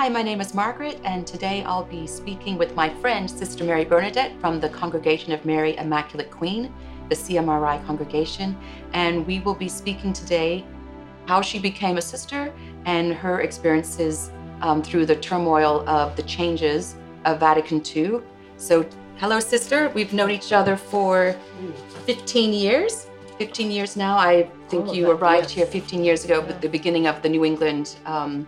Hi, my name is Margaret, and today I'll be speaking with my friend, Sister Mary Bernadette from the Congregation of Mary Immaculate Queen, the CMRI congregation. And we will be speaking today how she became a sister and her experiences um, through the turmoil of the changes of Vatican II. So, hello, sister. We've known each other for 15 years. 15 years now. I think of you arrived yes. here 15 years ago, Yeah. at the beginning of the New England um,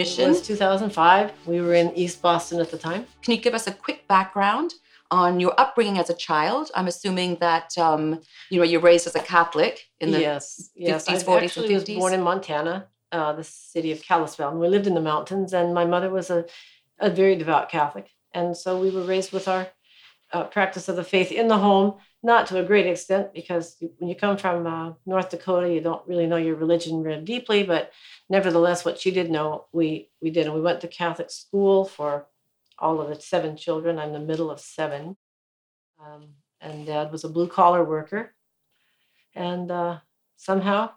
It was 2005. We were in East Boston at the time. Can you give us a quick background on your upbringing as a child? I'm assuming that um, you know you're raised as a Catholic in the yes, yes. 50s, I 40s, and actually was 50s? born in Montana, uh, the city of Kalispell. And we lived in the mountains, and my mother was a, a very devout Catholic. And so we were raised with our uh, practice of the faith in the home, not to a great extent, because when you come from uh, North Dakota, you don't really know your religion very deeply. But nevertheless, what she did know, we we did, and we went to Catholic school for all of the seven children. I'm the middle of seven, um, and Dad was a blue collar worker, and uh, somehow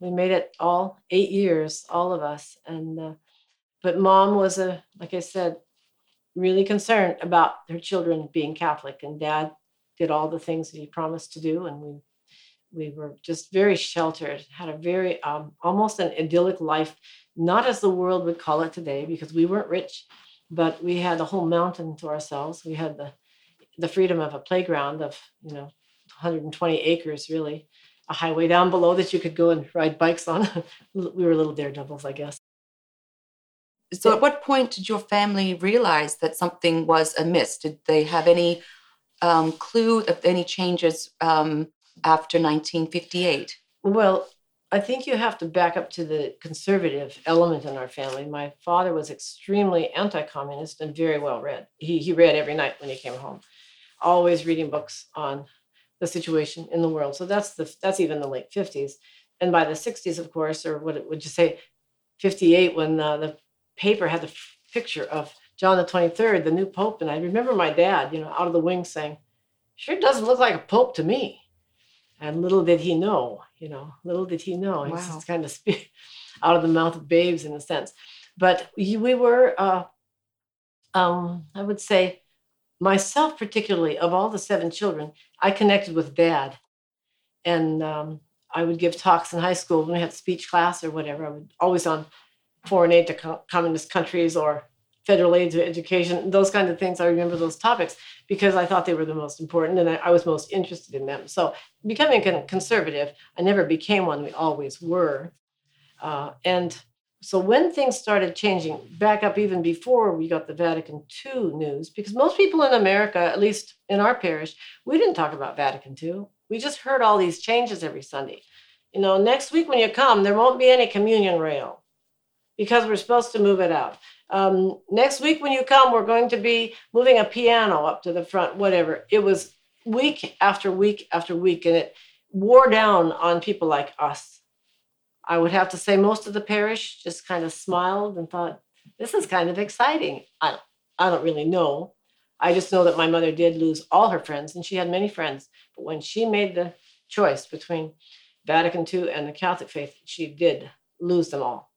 we made it all eight years, all of us. And uh, but Mom was a, like I said, really concerned about her children being Catholic, and Dad did all the things that he promised to do, and we we were just very sheltered, had a very um, almost an idyllic life, not as the world would call it today, because we weren't rich, but we had a whole mountain to ourselves. We had the the freedom of a playground of you know 120 acres, really, a highway down below that you could go and ride bikes on. we were little daredevils, I guess. So, at what point did your family realize that something was amiss? Did they have any um, clue of any changes um, after 1958? Well, I think you have to back up to the conservative element in our family. My father was extremely anti-communist and very well read. He he read every night when he came home, always reading books on the situation in the world. So that's the that's even the late fifties, and by the sixties, of course, or what would you say, fifty-eight, when uh, the paper had the f- picture of John the twenty-third, the new pope, and I remember my dad, you know, out of the wings saying, "Sure doesn't look like a pope to me." And little did he know, you know, little did he know. It's Wow. just kind of speak out of the mouth of babes in a sense. But we we were, uh, um, I would say, myself particularly, of all the seven children, I connected with dad. And um, I would give talks in high school when we had speech class or whatever. I would always on foreign aid to co- communist countries or federal aid to education, those kind of things. I remember those topics because I thought they were the most important and I, I was most interested in them. So becoming a conservative, I never became one. We always were. Uh, and so when things started changing, back up even before we got the Vatican II news, because most people in America, at least in our parish, we didn't talk about Vatican II. We just heard all these changes every Sunday. You know, next week when you come, there won't be any communion rail because we're supposed to move it out. Um, next week when you come, we're going to be moving a piano up to the front, whatever. It was week after week after week, and it wore down on people like us. I would have to say most of the parish just kind of smiled and thought, this is kind of exciting. I don't, I don't really know. I just know that my mother did lose all her friends, and she had many friends. But when she made the choice between Vatican II and the Catholic faith, she did lose them all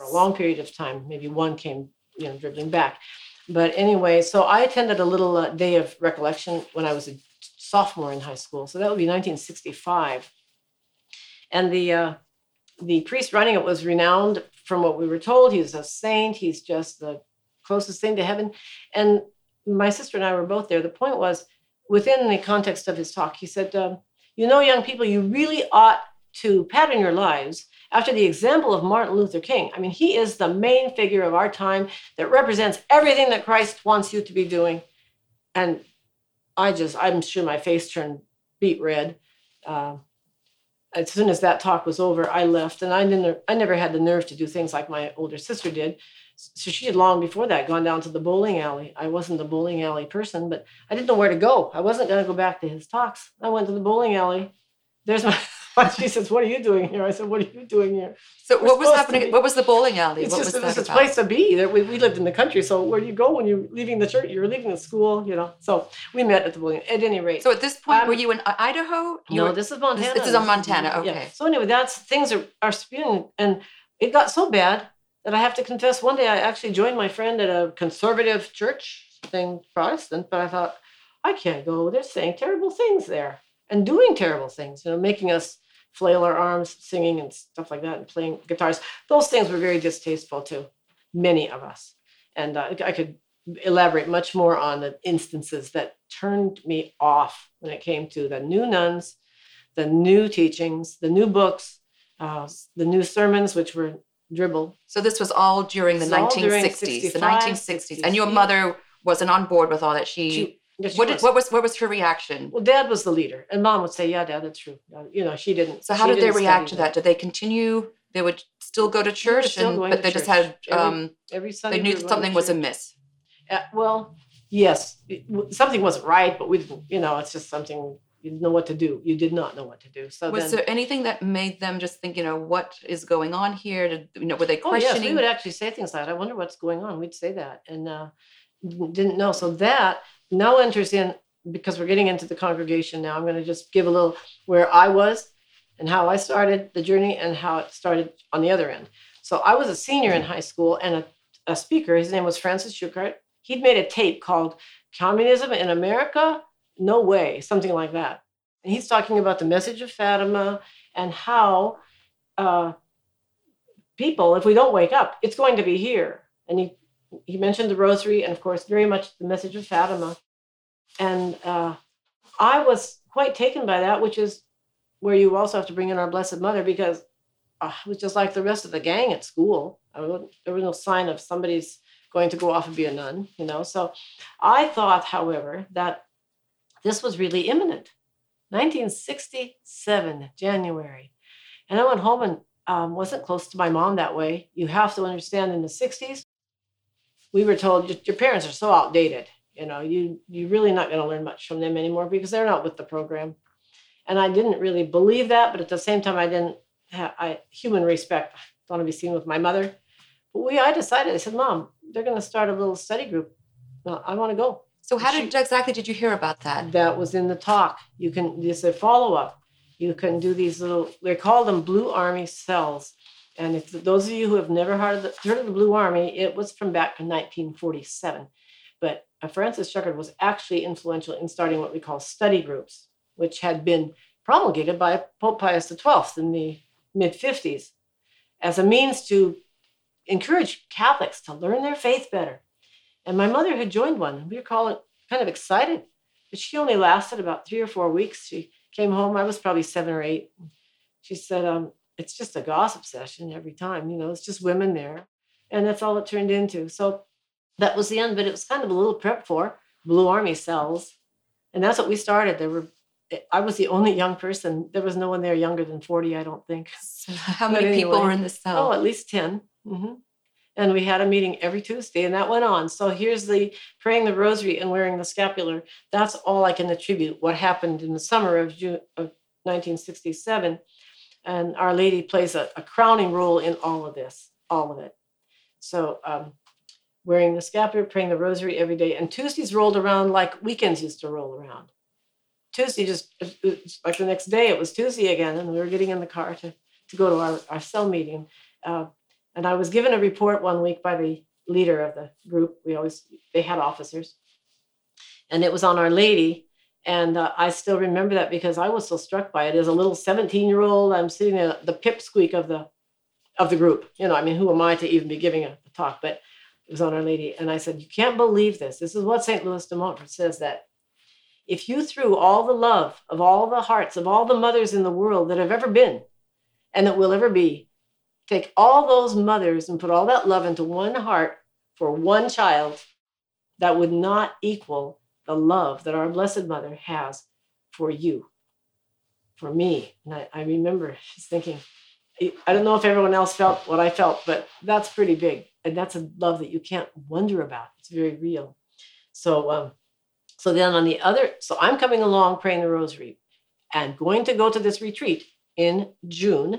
for a long period of time. Maybe one came, you know, dribbling back. But anyway, so I attended a little uh, day of recollection when I was a sophomore in high school. So that would be 1965. And the uh, the priest running it was renowned from what we were told. He's a saint. He's just the closest thing to heaven. And my sister and I were both there. The point was, within the context of his talk, he said, um, "You know, young people, you really ought to pattern your lives after the example of Martin Luther King. I mean, he is the main figure of our time that represents everything that Christ wants you to be doing." And I just, I'm sure my face turned beet red. Uh, as soon as that talk was over, I left, and I didn't. I never had the nerve to do things like my older sister did. So she had long before that gone down to the bowling alley. I wasn't a bowling alley person, but I didn't know where to go. I wasn't going to go back to his talks. I went to the bowling alley. There's my. She says, "What are you doing here?" I said, "What are you doing here?" So, We're what was happening? What was the bowling alley? It's what just was this about? place to be. We, we lived in the country, so where do you go when you're leaving the church? You're leaving the school, you know. So we met at the bowling. At any rate, So, at this point, Um, were you in Idaho? You no, were- this is Montana. this is on Montana, Yeah. okay. So anyway, that's things are, are spewing, and it got so bad that I have to confess, one day I actually joined my friend at a conservative church thing, Protestant, but I thought, I can't go. They're saying terrible things there and doing terrible things, you know, making us flail our arms, singing and stuff like that, and playing guitars. Those things were very distasteful to many of us. And uh, I could elaborate much more on the instances that turned me off when it came to the new nuns, the new teachings, the new books, uh, the new sermons, which were dribble. So this was all during the 1960s, during the 1960s, and your mother wasn't on board with all that. She, she, yes, what did, what was what was her reaction? Well, Dad was the leader, and Mom would say, "Yeah, Dad, that's true." You know, she didn't. So how did they react to that? Did they continue? They would still go to church, and, but they church. just had um, every, every Sunday. They knew something was amiss. Uh, well, yes, it, something wasn't right, but we didn't. You know, it's just something you didn't know what to do. You did not know what to do. So was then, there anything that made them just think, you know, what is going on here? Did, you know, were they questioning? Oh yes, we would actually say things like, "I wonder what's going on." We'd say that, and uh, didn't know. So that now enters in because we're getting into the congregation now. I'm going to just give a little where I was and how I started the journey and how it started on the other end. So I was a senior in high school and a, a speaker. His name was Francis Schuckardt. He'd made a tape called "Communism in America." No way, something like that. And he's talking about the message of Fatima and how uh, people, if we don't wake up, it's going to be here. And he he mentioned the rosary and of course very much the message of fatima. And uh, i was quite taken by that which is where you also have to bring in our blessed mother because uh, it was just like the rest of the gang at school. There was no sign of somebody's going to go off and be a nun you know? So i thought however that this was really imminent. 1967 january. And i went home and um, wasn't close to my mom that way. You have to understand in the 60s we were told your parents are so outdated. You know, you you're really not going to learn much from them anymore because they're not with the program. And I didn't really believe that, but at the same time, I didn't have I human respect. I don't want to be seen with my mother. But we, I decided. I said, "Mom, they're going to start a little study group. I want to go." So how did she, exactly did you hear about that? That was in the talk. You can this a follow up. You can do these little. They call them Blue Army cells and if those of you who have never heard of, the, heard of the Blue Army, it was from back in 1947. But Francis Schuckardt was actually influential in starting what we call study groups, which had been promulgated by Pope Pius XII in the mid 50s as a means to encourage Catholics to learn their faith better. And my mother had joined one. We were calling, kind of excited, but she only lasted about three or four weeks. She came home. I was probably seven or eight. She said, um, it's just a gossip session every time. You know, it's just women there. And that's all it turned into. So that was the end, but it was kind of a little prep for Blue Army cells. And that's what we started. There were I was the only young person. There was no one there younger than 40, I don't think. So how many anyway, people were in the cell? Oh, at least 10. Mm-hmm. And we had a meeting every Tuesday, and that went on. So here's the praying the rosary and wearing the scapular. That's all I can attribute what happened in the summer of June of 1967. And Our Lady plays a, a crowning role in all of this, all of it. So, um, wearing the scapular, praying the rosary every day. And Tuesdays rolled around like weekends used to roll around. Tuesday just, like the next day, it was Tuesday again, and we were getting in the car to, to go to our, our cell meeting. Uh, and I was given a report one week by the leader of the group. We always, they had officers. And it was on Our Lady and uh, I still remember that because I was so struck by it. As a little 17 year old, I'm sitting in the pipsqueak of the of the group. You know, I mean, who am I to even be giving a, a talk? But it was on Our Lady. And I said, You can't believe this. This is what St. Louis de Montfort says that if you threw all the love of all the hearts of all the mothers in the world that have ever been and that will ever be, take all those mothers and put all that love into one heart for one child, that would not equal the love that our Blessed Mother has for you, for me. And I, I remember thinking, I don't know if everyone else felt what I felt, but that's pretty big. And that's a love that you can't wonder about. It's very real. So, um, so then on the other, so I'm coming along praying the rosary and going to go to this retreat in June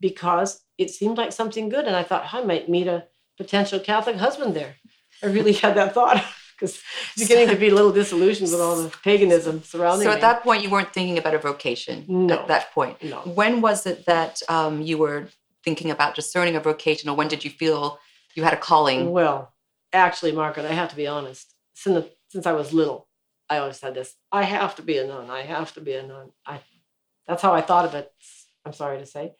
because it seemed like something good. And I thought I might meet a potential Catholic husband there. I really had that thought. because beginning to be a little disillusioned with all the paganism surrounding So at me. that point, you weren't thinking about a vocation. No. At that point, No. When was it that um, you were thinking about discerning a vocation, or when did you feel you had a calling? Well, actually, Margaret, I have to be honest. Since, since I was little, I always had this I have to be a nun. I have to be a nun. I, that's how I thought of it, I'm sorry to say.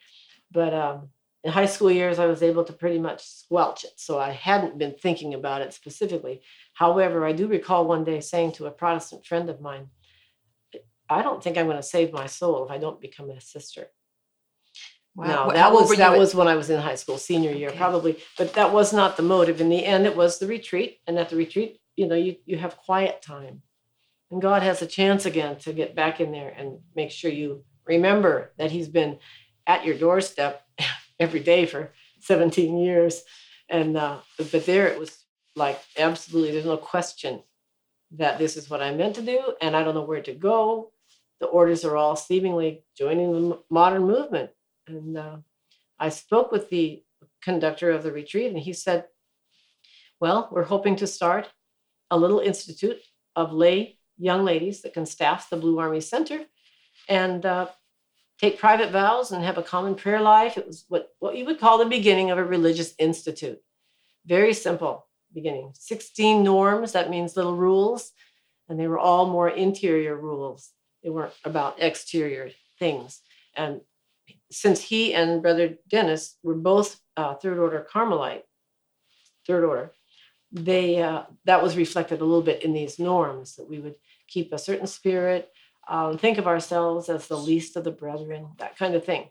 But um, in high school years, I was able to pretty much squelch it. So I hadn't been thinking about it specifically. However, I do recall one day saying to a Protestant friend of mine, I don't think I'm going to save my soul if I don't become a sister. Wow. No, that was that was when I was in high school, senior year, okay. probably. But that was not the motive. In the end, it was the retreat, and at the retreat, you know, you you have quiet time, and God has a chance again to get back in there and make sure you remember that He's been at your doorstep every day for 17 years, and uh, but there it was like absolutely, there's no question that this is what I'm meant to do, and I don't know where to go. The orders are all seemingly joining the modern movement and uh, I spoke with the conductor of the retreat, and he said, Well, we're hoping to start a little institute of lay young ladies that can staff the Blue Army Center and uh, take private vows and have a common prayer life. It was what, what you would call the beginning of a religious institute. Very simple beginning. 16 norms, that means little rules, and they were all more interior rules. They weren't about exterior things. And since he and Brother Dennis were both uh, third order Carmelite, third order, they uh, that was reflected a little bit in these norms that we would keep a certain spirit, um, think of ourselves as the least of the brethren, that kind of thing.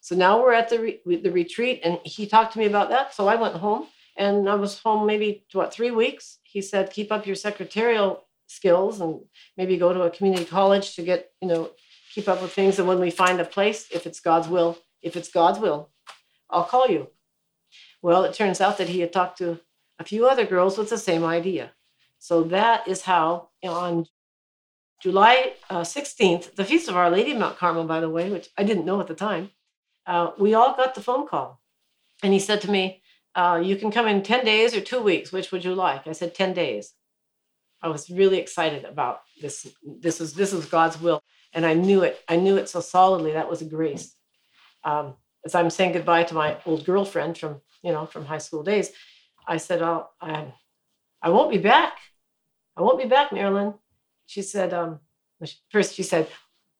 So now we're at the re- the retreat, and he talked to me about that. So I went home, and I was home maybe what three weeks. He said, keep up your secretarial skills, and maybe go to a community college to get you know keep up with things. And when we find a place, if it's God's will, if it's God's will, I'll call you. Well, it turns out that he had talked to a few other girls with the same idea. So that is how on July uh, 16th, the feast of Our Lady of Mount Carmel, by the way, which I didn't know at the time, uh, we all got the phone call. And he said to me, uh, You can come in 10 days or two weeks. Which would you like? I said, 10 days. I was really excited about this. This is this is God's will and I knew it. I knew it so solidly. That was a grace. Um, as I'm saying goodbye to my old girlfriend from you know from high school days, I said, "Oh, I, I won't be back. I won't be back, Marilyn." She said, um, first she said,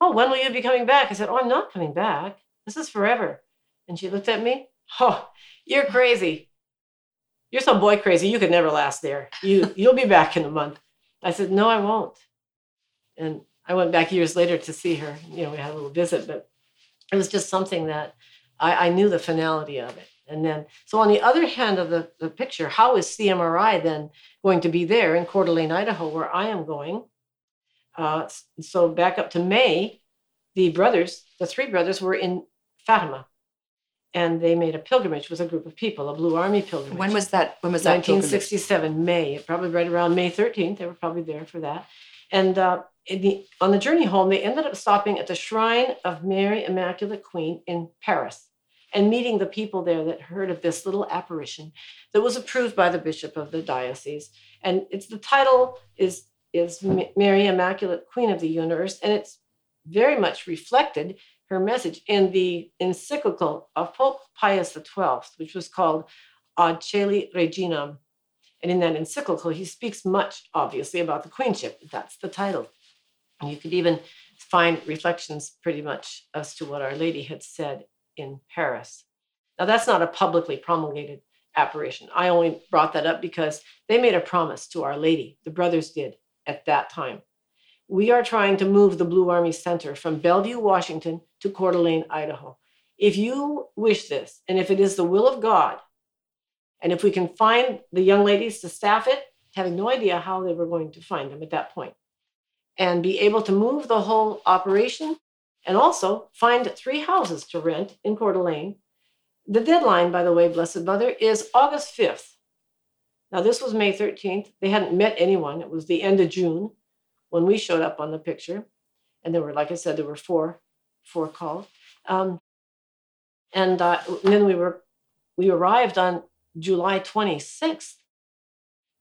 "Oh, when will you be coming back?" I said, "Oh, I'm not coming back. This is forever." And she looked at me. Oh, you're crazy. You're some boy crazy. You could never last there. You you'll be back in a month. I said, "No, I won't." And I went back years later to see her. You know, we had a little visit, but it was just something that I, I knew the finality of it. And then, so on the other hand of the, the picture, how is CMRI then going to be there in Coeur d'Alene, Idaho, where I am going? Uh, so back up to May, the brothers, the three brothers, were in Fatima, and they made a pilgrimage with a group of people, a Blue Army pilgrimage. When was that? When was that? 1967, May. Probably right around May 13th. They were probably there for that. And uh, the, on the journey home, they ended up stopping at the shrine of Mary Immaculate Queen in Paris and meeting the people there that heard of this little apparition that was approved by the bishop of the diocese. And it's the title is is Mary Immaculate Queen of the Universe, and it's very much reflected her message in the encyclical of Pope Pius XII, which was called Ad Caeli Reginam. And in that encyclical, he speaks much, obviously, about the queenship. That's the title. And you could even find reflections pretty much as to what Our Lady had said in Paris. Now, that's not a publicly promulgated apparition. I only brought that up because they made a promise to Our Lady, the brothers did at that time. We are trying to move the Blue Army Center from Bellevue, Washington to Coeur d'Alene, Idaho. If you wish this, and if it is the will of God, and if we can find the young ladies to staff it, having no idea how they were going to find them at that point, and be able to move the whole operation and also find three houses to rent in Coeur d'Alene. The deadline, by the way, Blessed Mother, is August 5th. Now, this was May 13th. They hadn't met anyone. It was the end of June when we showed up on the picture. And there were, like I said, there were four, four calls. Um, and, uh, and then we were, we arrived on July 26th.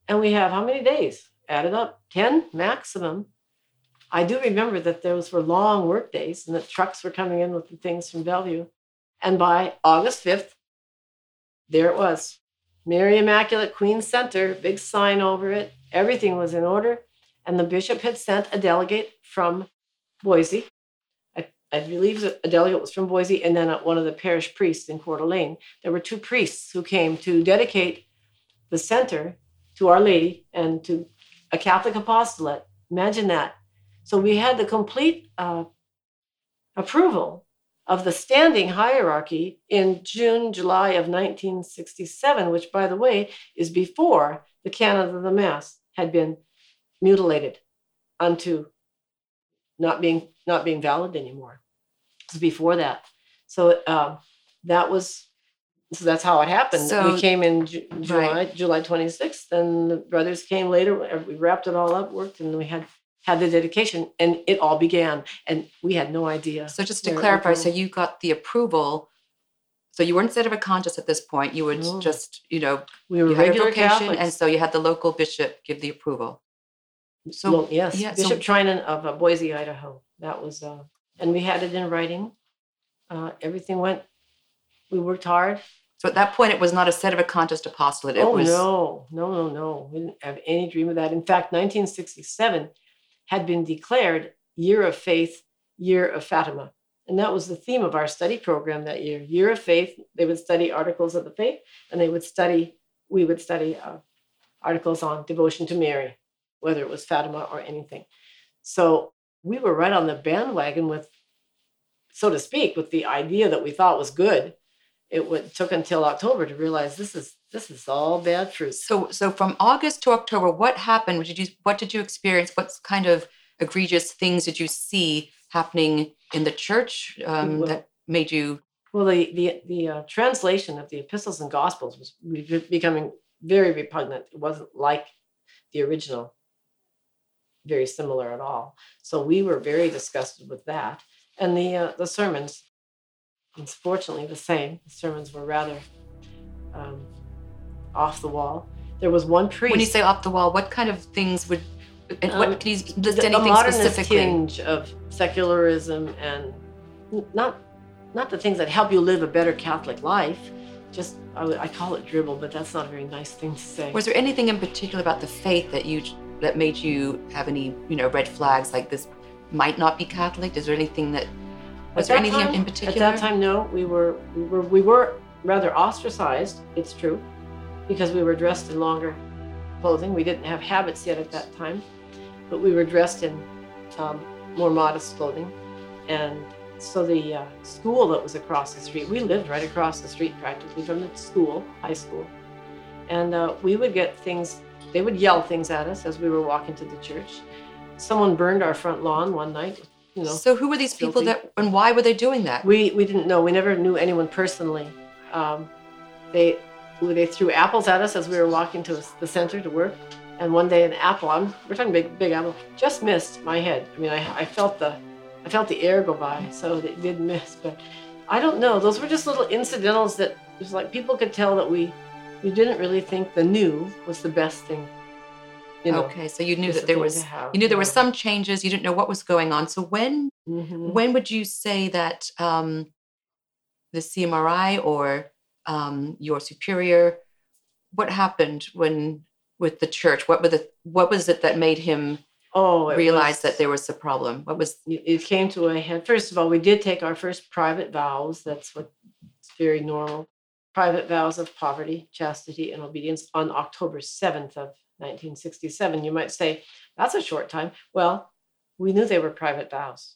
And we have how many days? Added up 10 maximum I do remember that those were long work days and that trucks were coming in with the things from Bellevue. And by August 5th, there it was Mary Immaculate Queen Center, big sign over it. Everything was in order. And the bishop had sent a delegate from Boise. I, believe a delegate was from Boise, and then one of the parish priests in Coeur d'Alene. There were two priests who came to dedicate the center to Our Lady and to a Catholic apostolate. Imagine that. So we had the complete uh, approval of the standing hierarchy in June, July of 1967, which, by the way, is before the canon of the Mass had been mutilated unto not being not being valid anymore. It was before that. So uh, that was so that's how it happened. So, we came in Ju- July, right. July 26th, and the brothers came later. We wrapped it all up, worked, and we had had the dedication, and it all began. And we had no idea. So just to clarify, so you got the approval. So you weren't sedevacantist at this point. You were no. just, you know, we were regular Catholics. and so you had the local bishop give the approval. So well, yes, yeah, Bishop so, Treinen of uh, Boise, Idaho. That was, uh, and we had it in writing. Uh, everything went. We worked hard. So at that point, it was not a sedevacantist apostolate. It oh was... no, no, no, no. We didn't have any dream of that. In fact, 1967 had been declared Year of Faith, Year of Fatima. And that was the theme of our study program that year. Year of Faith, they would study articles of the faith, and they would study, we would study uh, articles on devotion to Mary, whether it was Fatima or anything. So we were right on the bandwagon with, so to speak, with the idea that we thought was good it would, took until October to realize this is this is all bad fruit. So so from August to October, what happened? Did you what did you experience? What kind of egregious things did you see happening in the church um, well, that made you? Well, the the the uh, translation of the epistles and gospels was becoming very repugnant. It wasn't like the original, very similar at all. So we were very disgusted with that, and the uh, the sermons unfortunately the same. The sermons were rather um, off the wall. There was one priest. When you say off the wall, what kind of things would? Um, what can you list anything a modernist specifically? tinge of secularism and not not the things that help you live a better Catholic life. Just I, I call it dribble, but that's not a very nice thing to say. Was there anything in particular about the faith that you that made you have any you know red flags like this might not be Catholic? Is there anything that was there anything time, in particular? At that time, no. We were we were we were rather ostracized. It's true, because we were dressed in longer clothing. We didn't have habits yet at that time, but we were dressed in um, more modest clothing, and so the uh, school that was across the street, we lived right across the street practically from the school, high school, and uh, we would get things. They would yell things at us as we were walking to the church. Someone burned our front lawn one night you know. So who were these people that, and why were they doing that? We we didn't know. We never knew anyone personally. Um, they they threw apples at us as we were walking to the center to work, and one day an apple. I'm we're talking big big apple just missed my head. I mean, I, I felt the I felt the air go by, so it did miss. But I don't know. Those were just little incidentals that it was like people could tell that we we didn't really think the new was the best thing you know, okay, so you knew that there was have, you knew there yeah. were some changes. You didn't know what was going on. So when mm-hmm. when would you say that um, the CMRI or um, your superior? What happened when with the church? What were the what was it that made him oh realize was, that there was a problem? What was it came to a head? First of all, we did take our first private vows. That's what it's very normal. Private vows of poverty, chastity, and obedience on October seventh of 1967. You might say, that's a short time. Well, we knew they were private vows.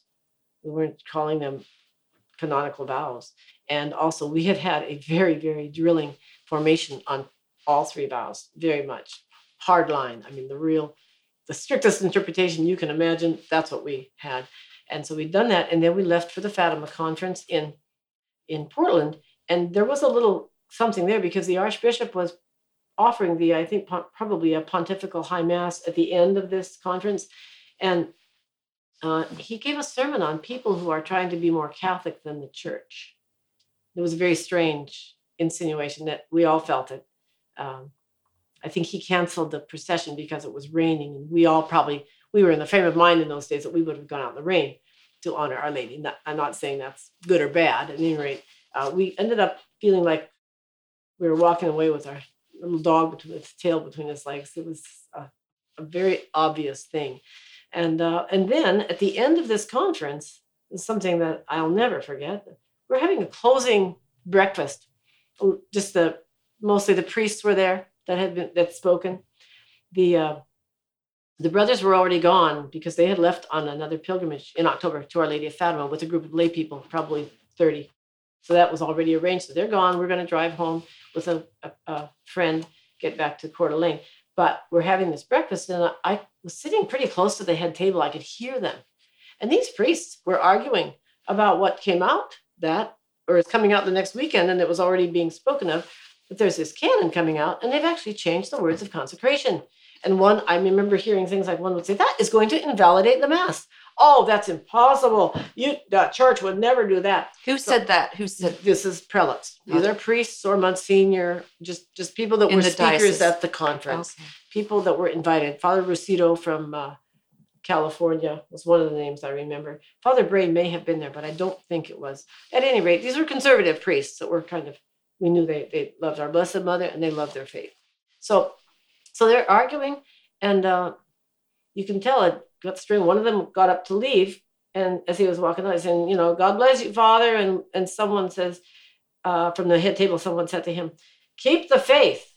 We weren't calling them canonical vows. And also, we had had a very, very drilling formation on all three vows, very much hard line. I mean, the real, the strictest interpretation you can imagine, that's what we had. And so we'd done that. And then we left for the Fatima conference in, in Portland. And there was a little something there because the Archbishop was offering the, I think, probably a pontifical high mass at the end of this conference. And uh, he gave a sermon on people who are trying to be more Catholic than the church. It was a very strange insinuation that we all felt it. Um, I think he canceled the procession because it was raining, and we all probably we were in the frame of mind in those days that we would have gone out in the rain to honor Our Lady. Not, I'm not saying that's good or bad. At any rate, uh, we ended up feeling like we were walking away with our little dog between its tail between its legs. It was a, a very obvious thing. And, uh, and then at the end of this conference, something that I'll never forget, we're having a closing breakfast. Oh, just the mostly the priests were there that had been that spoken. The uh, the brothers were already gone because they had left on another pilgrimage in October to Our Lady of Fatima with a group of lay people, probably 30. So that was already arranged. So they're gone. We're going to drive home with a, a, a friend, get back to Coeur d'Alene. But we're having this breakfast, and I was sitting pretty close to the head table. I could hear them. And these priests were arguing about what came out that, or is coming out the next weekend, and it was already being spoken of. But there's this canon coming out, and they've actually changed the words of consecration. And one, I remember hearing things like one would say, that is going to invalidate the Mass. Oh, that's impossible. You, the church would never do that. Who so, said that? Who said this is prelates? These are priests or monsignor, just just people that In were speakers diocese. at the conference. Okay. People that were invited. Father Rosito from uh, California was one of the names I remember. Father Bray may have been there, but I don't think it was. At any rate, these were conservative priests that were kind of we knew they they loved our Blessed Mother and they loved their faith. So so they're arguing, and uh, you can tell it got string. One of them got up to leave, and as he was walking out, saying, "You know, God bless you, Father," and and someone says uh, from the head table, someone said to him, "Keep the faith,"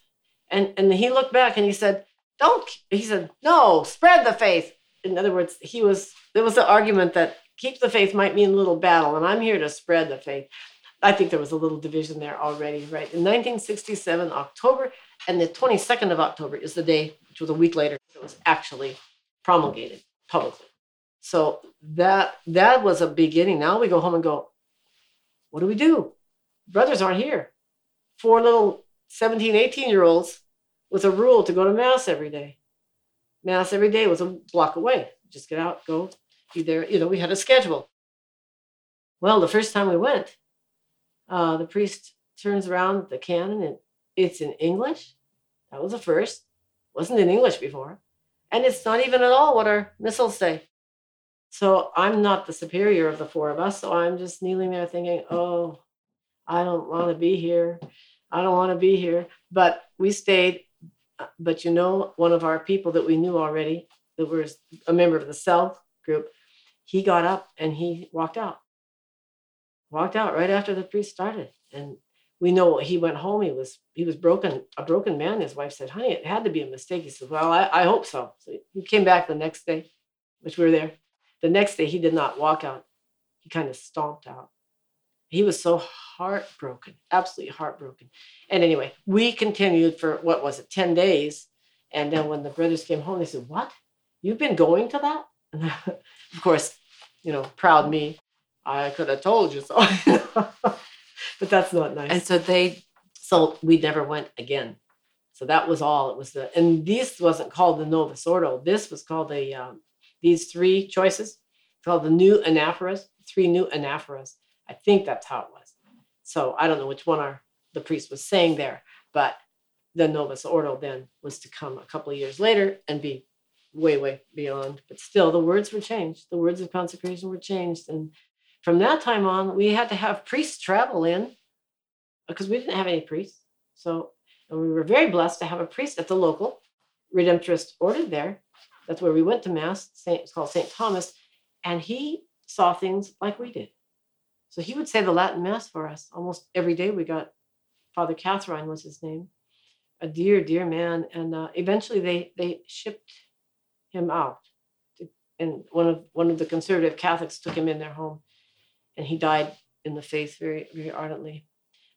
and and he looked back and he said, "Don't," he said, "No, spread the faith." In other words, he was there was the argument that keep the faith might mean a little battle, and I'm here to spread the faith. I think there was a little division there already, right? In 1967, October, and the 22nd of October is the day, which was a week later, it was actually promulgated publicly. So that that was a beginning. Now we go home and go, what do we do? Brothers aren't here. Four little 17, 18 year olds with a rule to go to mass every day. Mass every day was a block away. Just get out, go, be there. You know, we had a schedule. Well, the first time we went, uh, the priest turns around the canon and it's in English. That was the first. Wasn't in English before. And it's not even at all what our missals say. So I'm not the superior of the four of us. So I'm just kneeling there thinking, oh, I don't want to be here. I don't want to be here. But we stayed. But you know, one of our people that we knew already, that was a member of the South group, he got up and he walked out. Walked out right after the priest started. And we know he went home. He was he was broken, a broken man. His wife said, "Honey, it had to be a mistake." He said, "Well, I, I hope so." So he came back the next day, which we were there. The next day, he did not walk out. He kind of stomped out. He was so heartbroken, absolutely heartbroken. And anyway, we continued for what was it, ten days. And then when the brothers came home, they said, "What? You've been going to that?" of course, you know, proud me. I could have told you so. but that's not nice. And so they, so we never went again. So that was all. It was the, and this wasn't called the Novus Ordo. This was called the, um, these three choices called the new anaphoras, three new anaphoras. I think that's how it was. So I don't know which one our, the priest was saying there, but the Novus Ordo then was to come a couple of years later and be way, way beyond. But still, the words were changed. The words of consecration were changed. And from that time on, we had to have priests travel in uh, because we didn't have any priests. So, and we were very blessed to have a priest at the local Redemptorist order there. That's where we went to Mass. Saint, it's called St. Thomas. And he saw things like we did. So he would say the Latin Mass for us almost every day. We got Father Catherine was his name, a dear, dear man. And uh, eventually they they shipped him out. And one of one of the conservative Catholics took him in their home and he died in the faith very, very ardently.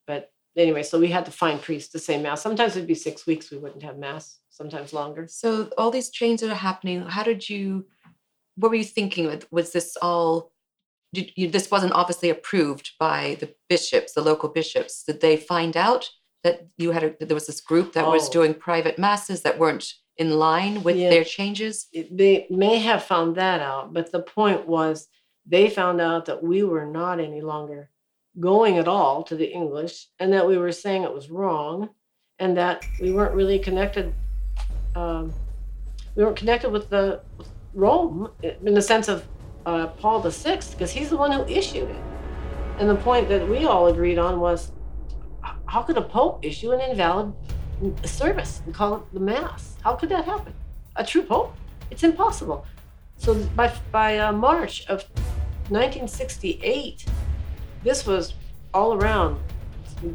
But anyway, so we had to find priests to say mass. Sometimes it'd be six weeks we wouldn't have mass, sometimes longer. So all these changes are happening. How did you? What were you thinking? Was this all? Did you, this wasn't obviously approved by the bishops, the local bishops. Did they find out that you had a, there was this group that oh. was doing private masses that weren't in line with yeah. their changes? They may have found that out, but the point was they found out that we were not any longer going at all to the English and that we were saying it was wrong and that we weren't really connected. Um, we weren't connected with the with Rome in the sense of uh, Paul Sixth because he's the one who issued it. And the point that we all agreed on was how could a pope issue an invalid service and call it the Mass? How could that happen? A true pope? It's impossible. So by, by uh, March of 1968, this was all around.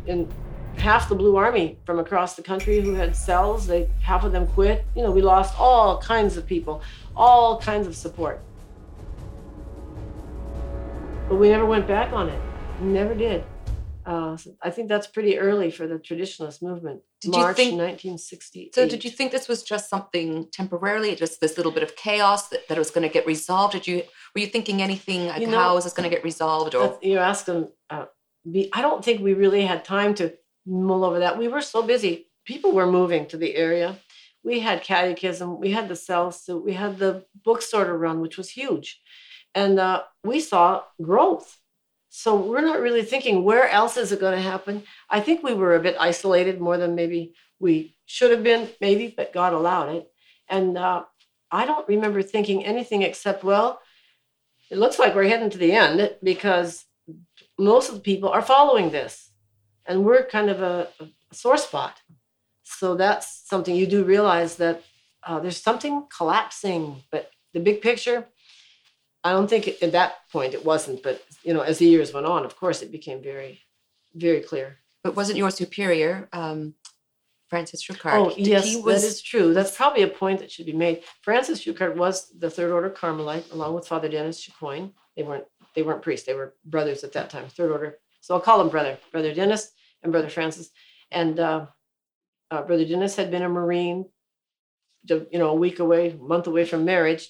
And half the Blue Army from across the country who had cells, they half of them quit. You know, we lost all kinds of people, all kinds of support. But we never went back on it. We never did. Uh, so I think that's pretty early for the traditionalist movement. Did March you think, 1968. So, did you think this was just something temporarily, just this little bit of chaos that, that was going to get resolved? Did you were you thinking anything like you know, how is this going to get resolved? Or you ask them. Uh, be, I don't think we really had time to mull over that. We were so busy. People were moving to the area. We had catechism. We had the cells. So we had the bookstore to run, which was huge, and uh, we saw growth so we're not really thinking where else is it going to happen. I think we were a bit isolated more than maybe we should have been, maybe, but God allowed it. And uh, I don't remember thinking anything except, well, it looks like we're heading to the end because most of the people are following this, and we're kind of a, a sore spot. So that's something you do realize that uh, there's something collapsing, but the big picture, I don't think at that point it wasn't, but you know, as the years went on, of course, it became very, very clear. But wasn't your superior, um, Francis Schuckardt? Oh, yes, was... that is true. That's probably a point that should be made. Francis Schuckardt was the Third Order Carmelite, along with Father Dennis Chicoine. They weren't they weren't priests; they were brothers at that time, Third Order. So I'll call them brother, brother Dennis and brother Francis. And uh, uh, brother Dennis had been a Marine, you know, a week away, a month away from marriage.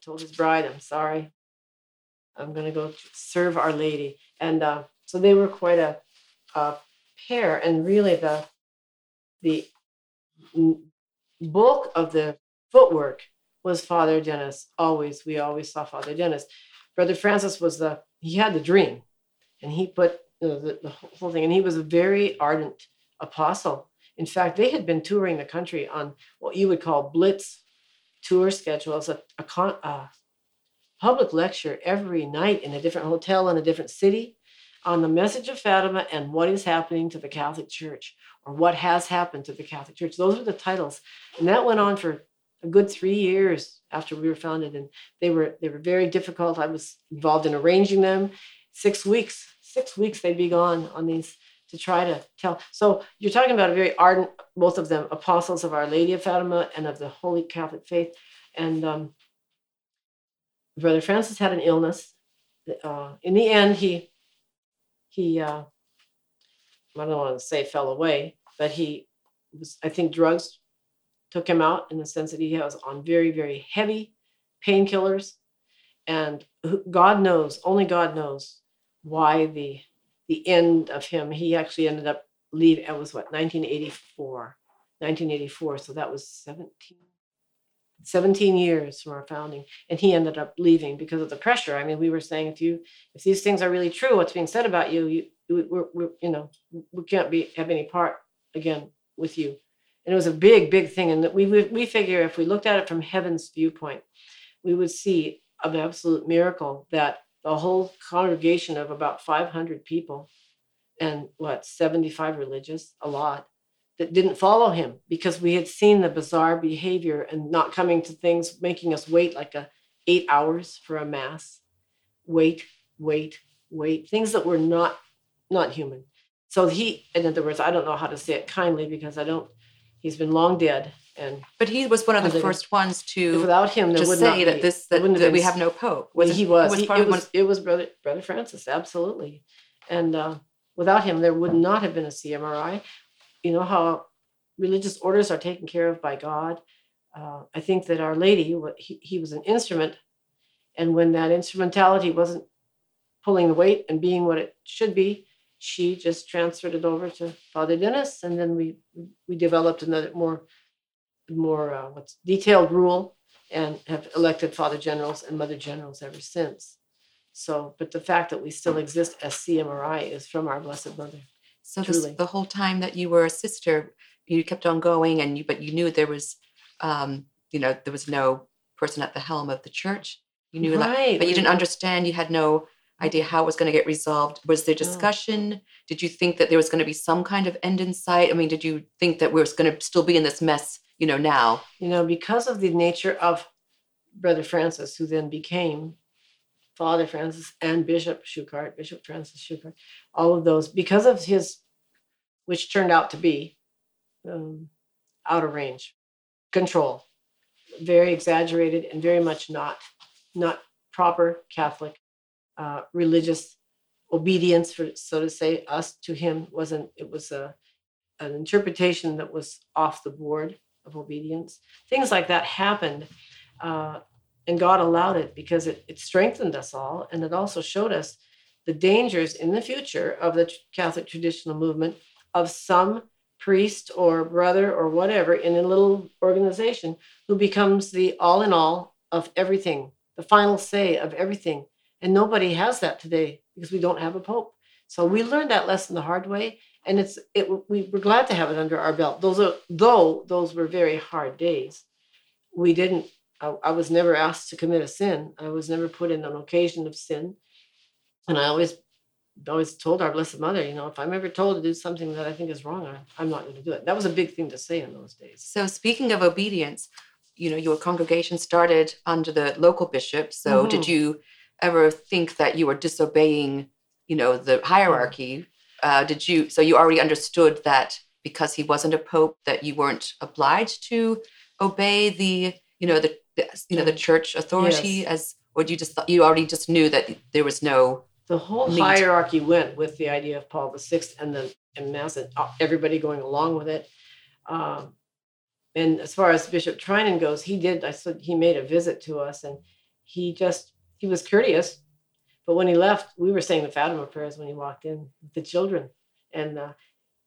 Told his bride, "I'm sorry, I'm going to go serve Our Lady. And uh, so they were quite a, a, pair. And really, the the bulk of the footwork was Father Dennis. Always, we always saw Father Dennis. Brother Francis was the he had the dream, and he put you know, the, the whole thing. And he was a very ardent apostle. In fact, they had been touring the country on what you would call blitz tour schedules, a, a, con, uh, public lecture every night in a different hotel in a different city on the message of Fatima and what is happening to the Catholic Church or what has happened to the Catholic Church. Those were the titles. And that went on for a good three years after we were founded. And they were they were very difficult. I was involved in arranging them. Six weeks, six weeks they'd be gone on these to try to tell. So you're talking about a very ardent, both of them apostles of Our Lady of Fatima and of the Holy Catholic Faith. And um, Brother Francis had an illness. Uh, in the end, he he uh, I don't want to say fell away, but he was. I think drugs took him out in the sense that he was on very very heavy painkillers, and God knows, only God knows why the the end of him. He actually ended up leaving. It was what 1984. 1984. So that was 17 17 years from our founding and he ended up leaving because of the pressure. I mean we were saying if you if these things are really true what's being said about you you we're, we're you know we can't be have any part again with you. And it was a big big thing and we we figure if we looked at it from heaven's viewpoint we would see an absolute miracle that the whole congregation of about 500 people and what 75 religious a lot that didn't follow him because we had seen the bizarre behavior and not coming to things making us wait like a eight hours for a mass. Wait wait wait. Things that were not not human. So he in other words i don't know how to say it kindly because i don't he's been long dead and but he was one of the first ones to without him there would say that this that, that we have no pope. Was he, was, he, it, was it was brother brother francis absolutely. And uh, without him there would not have been a cmri you know how religious orders are taken care of by God. Uh, I think that Our Lady, he, he was an instrument, and when that instrumentality wasn't pulling the weight and being what it should be, she just transferred it over to Father Dennis, and then we we developed another more more uh, what's detailed rule and have elected Father Generals and Mother Generals ever since. So, but the fact that we still exist as CMRI is from our Blessed Mother. So this, the whole time that you were a sister, you kept on going, and you but you knew there was, um, you know, there was no person at the helm of the church. You knew right. that, but you didn't understand. You had no idea how it was going to get resolved. Was there discussion? Did you think that there was going to be some kind of end in sight? I mean, did you think that we were going to still be in this mess, you know, now? You know, because of the nature of Brother Francis, who then became Father Francis and Bishop Schuckardt, Bishop Francis Schuckardt, all of those, because of his, which turned out to be um, out of range, control, very exaggerated and very much not not proper Catholic uh, religious obedience, for so to say, us to him wasn't. It was a an interpretation that was off the board of obedience. Things like that happened, uh, and God allowed it because it, it strengthened us all, and it also showed us the dangers in the future of the Catholic traditional movement of some priest or brother or whatever in a little organization who becomes the all in all of everything, the final say of everything. And nobody has that today because we don't have a pope. So we learned that lesson the hard way, and it's it. We were glad to have it under our belt. Those are though those were very hard days. We didn't. I, I was never asked to commit a sin. I was never put in an occasion of sin, and I always always told our Blessed Mother, you know, if I'm ever told to do something that I think is wrong, I, I'm not going to do it. That was a big thing to say in those days. So, speaking of obedience, you know, your congregation started under the local bishop. So, mm-hmm. did you ever think that you were disobeying, you know, the hierarchy? Uh, did you? So, you already understood that because he wasn't a pope, that you weren't obliged to obey the, you know, the you know, the church authority yes. as, or you just thought you already just knew that there was no the whole hierarchy went with the idea of Paul VI and the and mass and uh, everybody going along with it. Um, and as far as Bishop Treinen goes, he did. I said he made a visit to us, and he just he was courteous. But when he left, we were saying the Fatima prayers when he walked in with the children, and uh,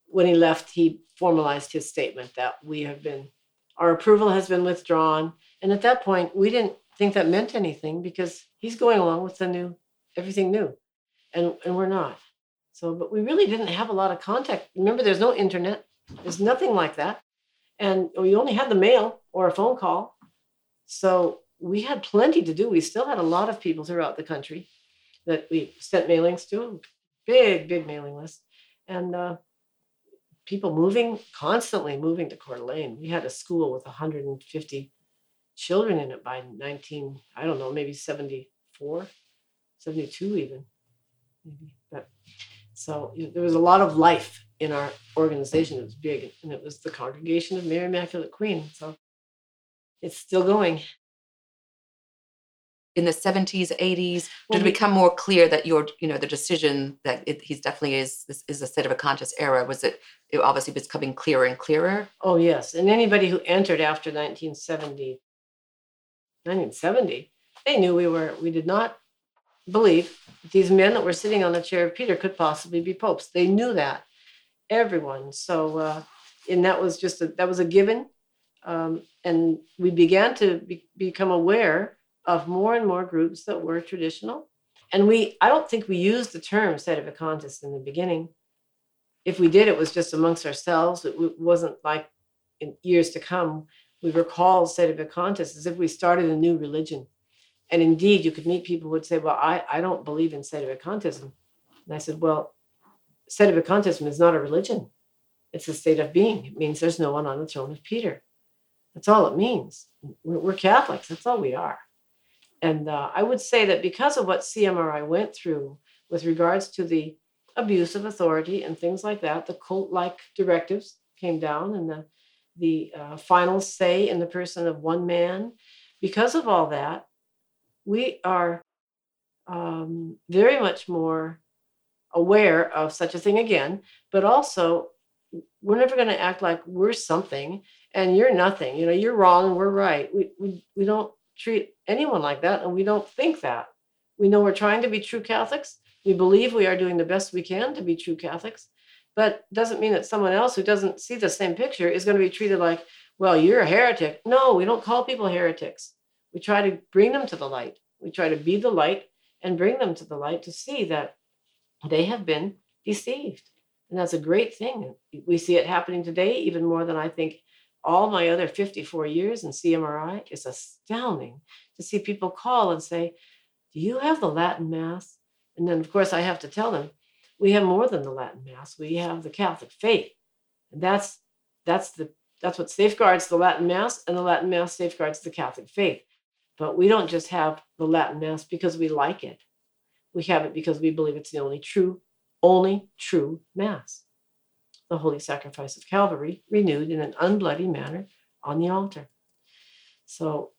when he left, he formalized his statement that we have been our approval has been withdrawn. And at that point, we didn't think that meant anything because he's going along with the new everything new and and we're not. So, but we really didn't have a lot of contact. Remember, there's no internet. There's nothing like that, and we only had the mail or a phone call. So we had plenty to do. We still had a lot of people throughout the country that we sent mailings to, big, big mailing list, and uh, people moving constantly moving to Coeur d'Alene. We had a school with 150 children in it by 19, I don't know, maybe 74, 72 even maybe. But so you know, there was a lot of life in our organization. It was big, and it was the Congregation of Mary Immaculate Queen. So it's still going. In the 70s, 80s, well, did it become more clear that your, you know, the decision that it, he's definitely is this is a state of a conscious era? Was it, it obviously becoming clearer and clearer? Oh yes, and anybody who entered after 1970, 1970, they knew we were we did not believe these men that were sitting on the chair of Peter could possibly be popes. They knew that, everyone. So, uh, and that was just a, that was a given. Um, and we began to be, become aware of more and more groups that were traditional. And we, I don't think we used the term sedevacantist in the beginning. If we did, it was just amongst ourselves. It wasn't like in years to come, we were called sedevacantists as if we started a new religion. And indeed, you could meet people who would say, Well, I, I don't believe in sedevacantism. And I said, Well, sedevacantism is not a religion, it's a state of being. It means there's no one on the throne of Peter. That's all it means. We're, we're Catholics, that's all we are. And uh, I would say that because of what CMRI went through with regards to the abuse of authority and things like that, the cult like directives came down and the, the uh, final say in the person of one man. Because of all that, we are um, very much more aware of such a thing again, but also we're never going to act like we're something and you're nothing. You know, you're wrong and we're right. We, we, we don't treat anyone like that and we don't think that. We know we're trying to be true Catholics. We believe we are doing the best we can to be true Catholics, but doesn't mean that someone else who doesn't see the same picture is going to be treated like, well, you're a heretic. No, we don't call people heretics. We try to bring them to the light. We try to be the light and bring them to the light to see that they have been deceived. And that's a great thing. We see it happening today even more than I think all my other 54 years in CMRI. It's astounding to see people call and say, Do you have the Latin Mass? And then, of course, I have to tell them we have more than the Latin Mass. We have the Catholic faith. And that's that's the that's what safeguards the Latin Mass, and the Latin Mass safeguards the Catholic faith. But we don't just have the Latin Mass because we like it. We have it because we believe it's the only true, only true Mass. The holy sacrifice of Calvary, renewed in an unbloody manner on the altar. So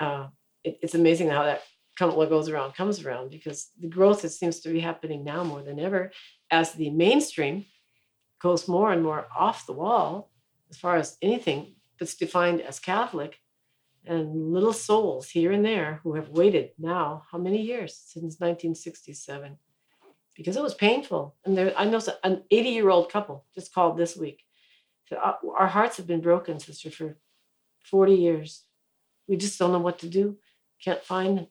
uh, it, it's amazing how that come, what goes around comes around because the growth that seems to be happening now more than ever as the mainstream goes more and more off the wall as far as anything that's defined as Catholic and little souls here and there who have waited now how many years? Since 1967 because it was painful. And there i know an 80 year old couple just called this week. Said uh, our hearts have been broken sister for 40 years. We just don't know what to do. Can't find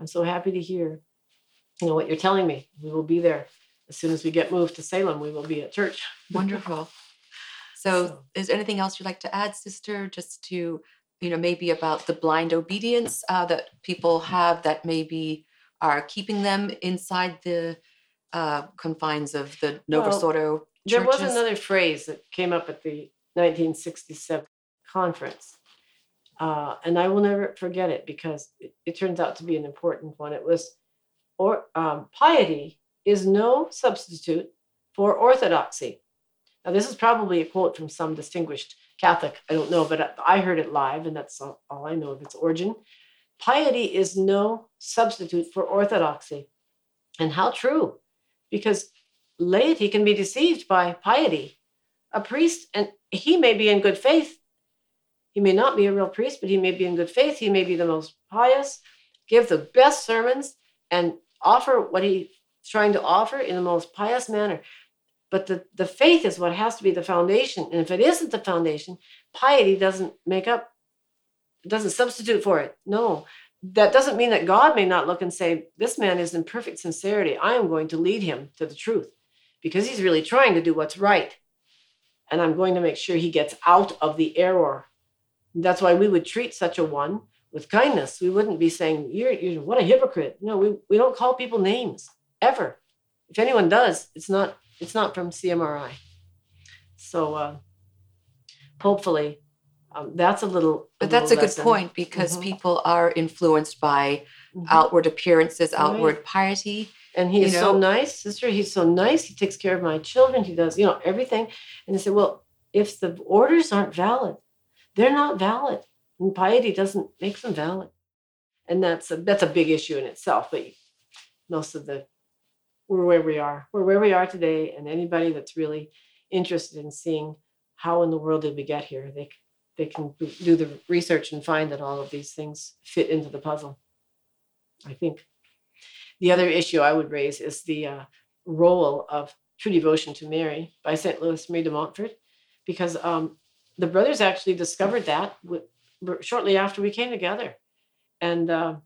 I'm so happy to hear, you know, what you're telling me. We will be there as soon as we get moved to Salem. We will be at church. Wonderful. So, so, is there anything else you'd like to add, sister? Just to, you know, maybe about the blind obedience uh, that people have that maybe are keeping them inside the uh, confines of the Novus well, Ordo. There was another phrase that came up at the 1967 conference uh, and I will never forget it because it, it, turns out to be an important one. It was, or um, piety is no substitute for orthodoxy. Now, this is probably a quote from some distinguished Catholic. I don't know, but I heard it live, and that's all, all I know of its origin. Piety is no substitute for orthodoxy. And how true, because laity can be deceived by piety. A priest, and he may be in good faith, he may not be a real priest, but he may be in good faith. He may be the most pious, give the best sermons, and offer what he's trying to offer in the most pious manner. But the, the faith is what has to be the foundation. And if it isn't the foundation, piety doesn't make up, doesn't substitute for it. No. That doesn't mean that God may not look and say, This man is in perfect sincerity. I am going to lead him to the truth because he's really trying to do what's right. And I'm going to make sure he gets out of the error that's why we would treat such a one with kindness. We wouldn't be saying, you're, you're what a hypocrite. No, we, we don't call people names ever. If anyone does, it's not it's not from CMRI. So uh, hopefully um, that's a little. But that's a good point because mm-hmm. people are influenced by mm-hmm. outward appearances, outward right. piety. And he is know? so nice, sister. He's so nice. He takes care of my children. He does, you know, everything. And they say, well, if the orders aren't valid, they're not valid. And piety doesn't make them valid. And that's a that's a big issue in itself. But most of the we're where we are. We're where we are today. And anybody that's really interested in seeing how in the world did we get here, they they can do the research and find that all of these things fit into the puzzle. I think the other issue I would raise is the uh, role of true devotion to Mary by St. Louis Marie de Montfort, because um, the brothers actually discovered that shortly after we came together. And uh,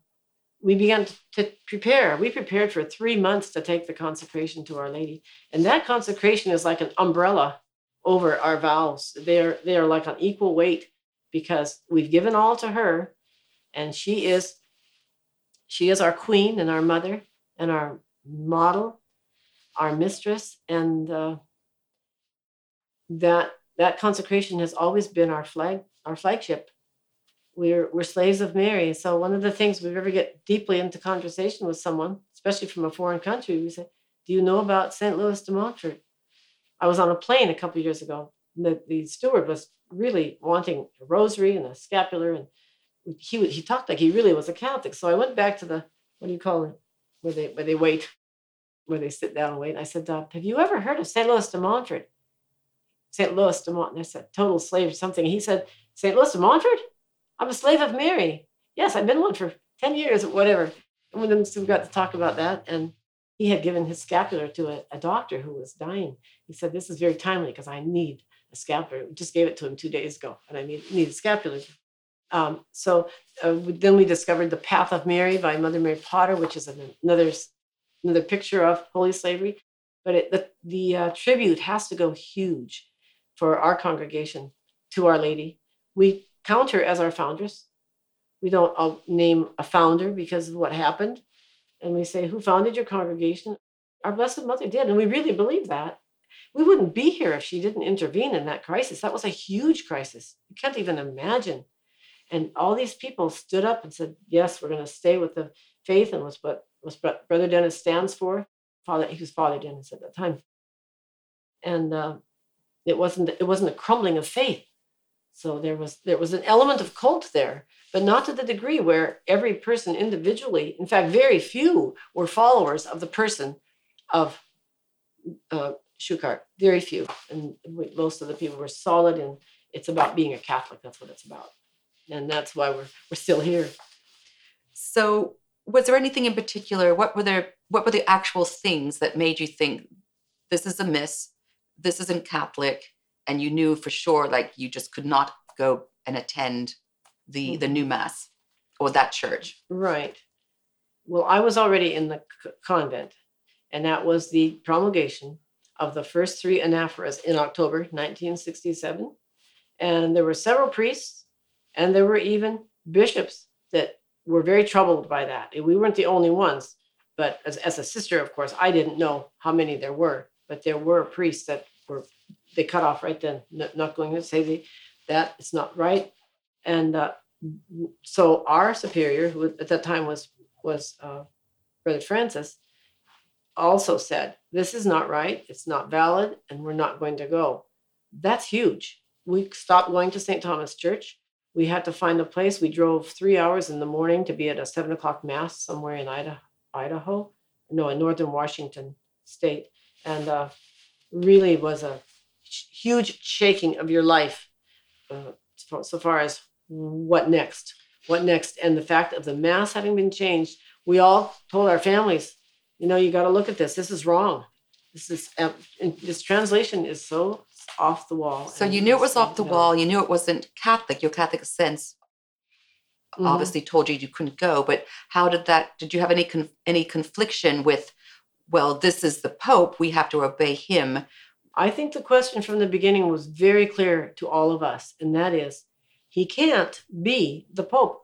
we began to prepare. We prepared for three months to take the consecration to Our Lady. And that consecration is like an umbrella over our vows. They're, they're like an equal weight because we've given all to her and she is she is our queen and our mother and our model our mistress and uh, that that consecration has always been our flag, our flagship. We're we're slaves of Mary. So one of the things we ever get deeply into conversation with someone, especially from a foreign country, we say, "Do you know about St. Louis de Montfort?" I was on a plane a couple years ago. The, the steward was really wanting a rosary and a scapular, and he he talked like he really was a Catholic. So I went back to the what do you call it, where they where they wait, where they sit down and wait. I said, "Have you ever heard of St. Louis de Montfort?" St. Louis de Montfort. I said, total slave or something. He said, St. Louis de Montfort? I'm a slave of Mary. Yes, I've been one for 10 years or whatever. And we got to talk about that. And he had given his scapular to a, a doctor who was dying. He said, This is very timely because I need a scapular. We just gave it to him two days ago, and I need, need a scapular. Um, so uh, then we discovered The Path of Mary by Mother Mary Potter, which is another, another picture of holy slavery. But it, the, the uh, tribute has to go huge for our congregation to Our Lady. We count her as our foundress. We don't uh, name a founder because of what happened, and we say, Who founded your congregation? Our Blessed Mother did. And we really believe that. We wouldn't be here if she didn't intervene in that crisis. That was a huge crisis. You can't even imagine. And all these people stood up and said, Yes, we're going to stay with the faith and what Brother Dennis stands for. Father, he was Father Dennis at that time. And uh, it wasn't it wasn't a crumbling of faith. So there was there was an element of cult there, but not to the degree where every person individually, in fact, very few were followers of the person of uh, Schuckardt. Very few, and we, most of the people were solid. And it's about being a Catholic. That's what it's about, and that's why we're we're still here. So, was there anything in particular? What were there? What were the actual things that made you think this is a miss? This isn't Catholic and you knew for sure like you just could not go and attend the the mm-hmm. new mass or that church. Right. Well i was already in the c- convent and that was the promulgation of the first three anaphoras in october 1967 and there were several priests and there were even bishops that were very troubled by that. We weren't the only ones but as, as a sister of course i didn't know how many there were but there were priests that were they cut off right then, not going to say that it's not right. And uh, so our superior, who at that time was was uh, Brother Francis, also said, "This is not right. It's not valid, and we're not going to go." That's huge. We stopped going to St. Thomas Church. We had to find a place. We drove three hours in the morning to be at a seven o'clock mass somewhere in Idaho, Idaho, no, in northern Washington State, and uh, really was a huge shaking of your life uh, so far as what next? What next? And the fact of the mass having been changed we all told our families you know you got to look at this. This is wrong. This is uh, this translation is so off the wall so you knew it was off the wall. You knew it wasn't catholic. Your catholic sense mm-hmm. obviously told you you couldn't go but how did that did you have any con- any confliction with well this is the pope we have to obey him I think the question from the beginning was very clear to all of us, and that is, he can't be the Pope.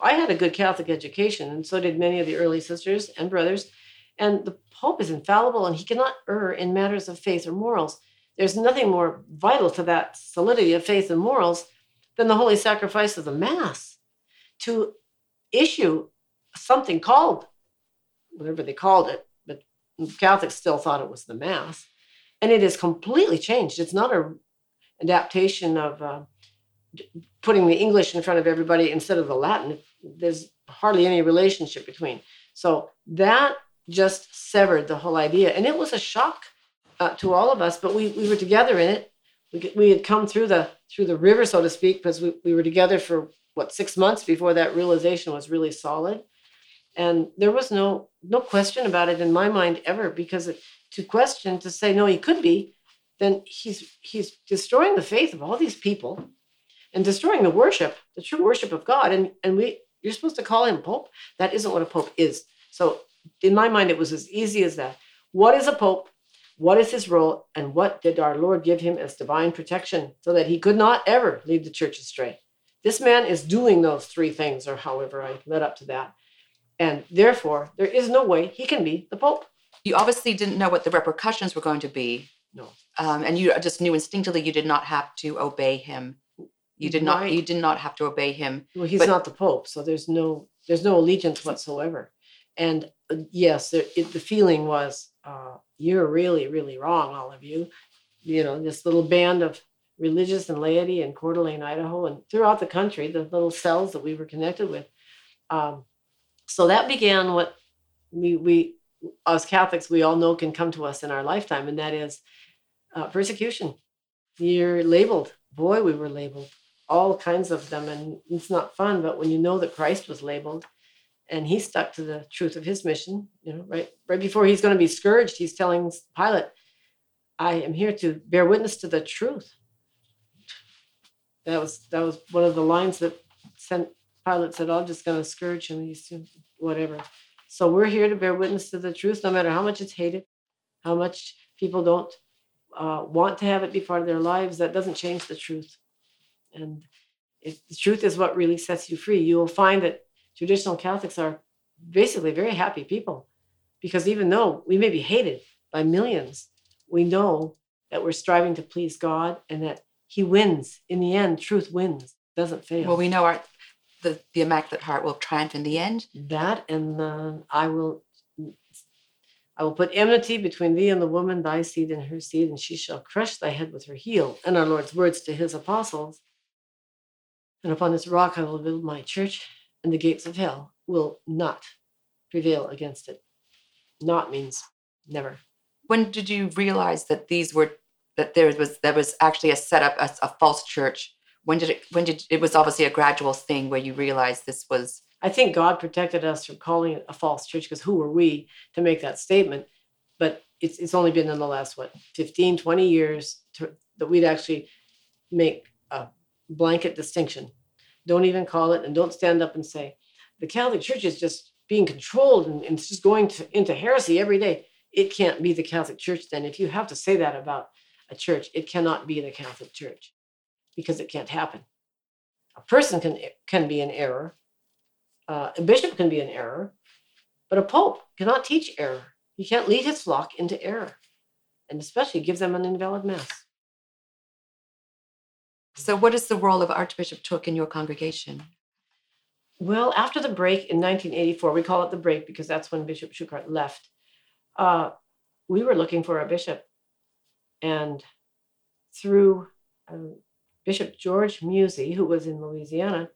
I had a good Catholic education, and so did many of the early sisters and brothers. And the Pope is infallible, and he cannot err in matters of faith or morals. There's nothing more vital to that solidity of faith and morals than the holy sacrifice of the Mass. To issue something called, whatever they called it, Catholics still thought it was the Mass and it has completely changed. It's not a adaptation of uh, putting the English in front of everybody instead of the Latin. There's hardly any relationship between. So that just severed the whole idea, and it was a shock uh, to all of us. But we we were together in it. We, we had come through the through the river, so to speak, because we, we were together for what six months before that realization was really solid, and there was no no question about it in my mind ever because it, to question to say no he could be then he's he's destroying the faith of all these people and destroying the worship the true worship of god. And and we you're supposed to call him pope? That isn't what a pope is. So in my mind it was as easy as that. What is a pope? What is his role? And what did our lord give him as divine protection so that he could not ever lead the church astray? This man is doing those three things or however i led up to that and therefore there is no way he can be the pope you obviously didn't know what the repercussions were going to be. No. Um, and you just knew instinctively you did not have to obey him. You did not. You did not have to obey him. Well, he's but, not the pope, so there's no there's no allegiance whatsoever. And uh, yes, there, it, the feeling was uh, you're really really wrong, all of you. You know, this little band of religious and laity in Coeur d'Alene, Idaho, and throughout the country, the little cells that we were connected with. Um, so that began what we we as Catholics, we all know can come to us in our lifetime, and that is uh, persecution. You're labeled. Boy, we were labeled. All kinds of them, and it's not fun. But when you know that Christ was labeled, and he stuck to the truth of his mission, you know, right right before he's going to be scourged, he's telling Pilate, "I am here to bear witness to the truth." That was that was one of the lines that sent Pilate said, "I'm just going to scourge him." He's whatever. So we're here to bear witness to the truth, no matter how much it's hated, how much people don't uh, want to have it be part of their lives. That doesn't change the truth. And if the truth is what really sets you free, you will find that traditional Catholics are basically very happy people because even though we may be hated by millions, we know that we're striving to please God and that He wins. In the end, truth wins, doesn't fail. Well, we know our the, the Immaculate Heart will triumph in the end. that and uh, I will I will put enmity between thee and the woman, thy seed and her seed, and she shall crush thy head with her heel. And our Lord's words to his apostles. And upon this rock I will build my church, and the gates of hell will not prevail against it. Not means never. When did you realize that these were that there was there was actually a setup a, a false church? When did it when did it was obviously a gradual thing where you realized this was I think God protected us from calling it a false church because who were we to make that statement? But it's, it's only been in the last, what, 15, 20 years to, that we'd actually make a blanket distinction. Don't even call it and don't stand up and say, the Catholic Church is just being controlled and, and it's just going to, into heresy every day. It can't be the Catholic Church then. If you have to say that about a church, it cannot be the Catholic Church because it can't happen. A person can, can be in error, uh, a bishop can be in error, but a pope cannot teach error. He can't lead his flock into error, and especially give them an invalid mass. so what is the role of Archbishop Thuc in your congregation? Well, after the break in 1984, we call it the break because that's when Bishop Schuckardt left. Uh, we were looking for a bishop, and through um, Bishop George Musey, who was in Louisiana,